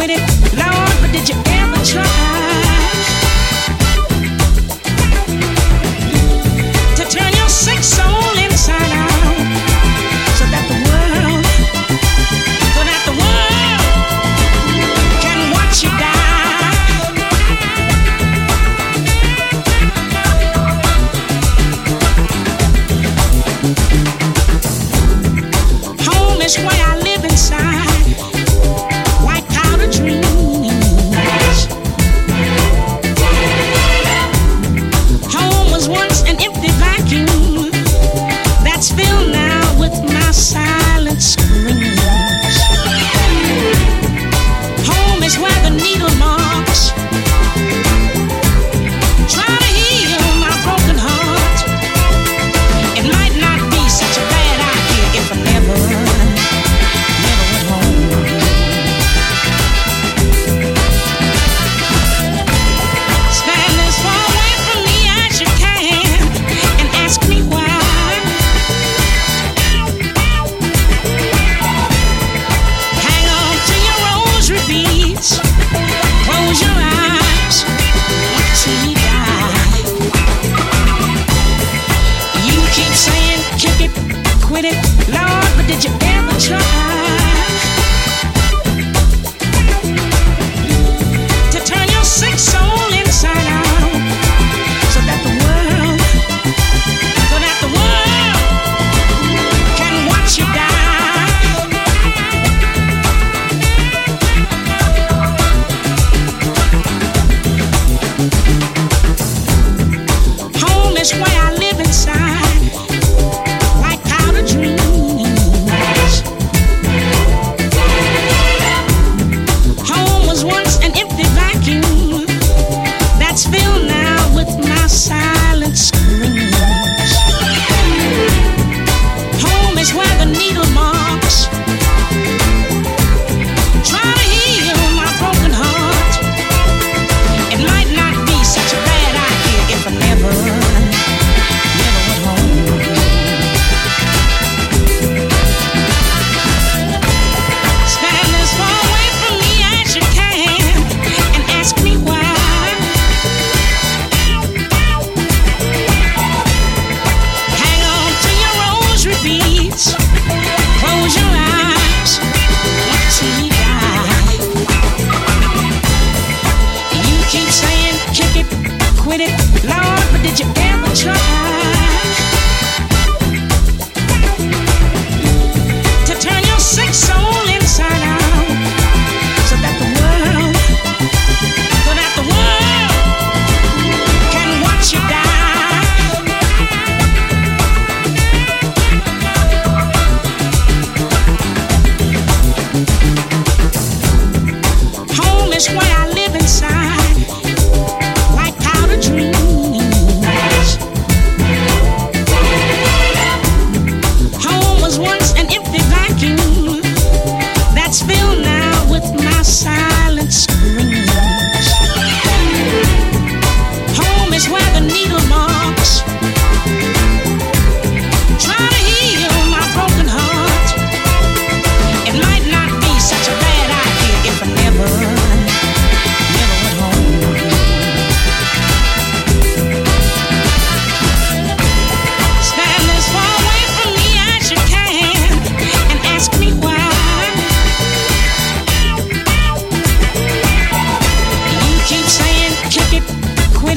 with it. Now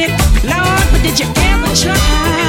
it. Lord, but did you ever try?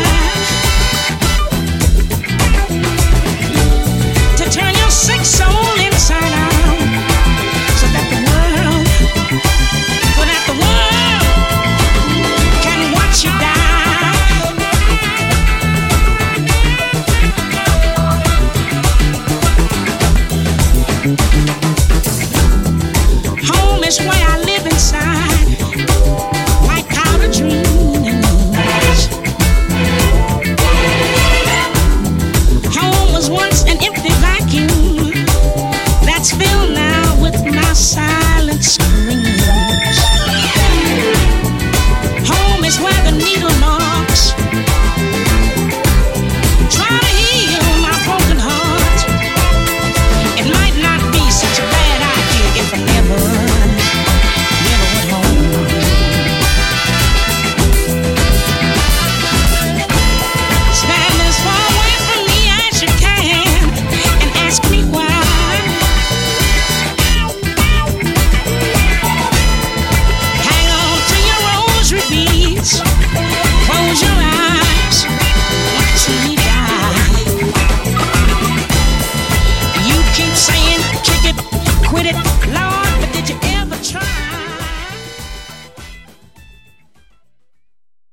where the needle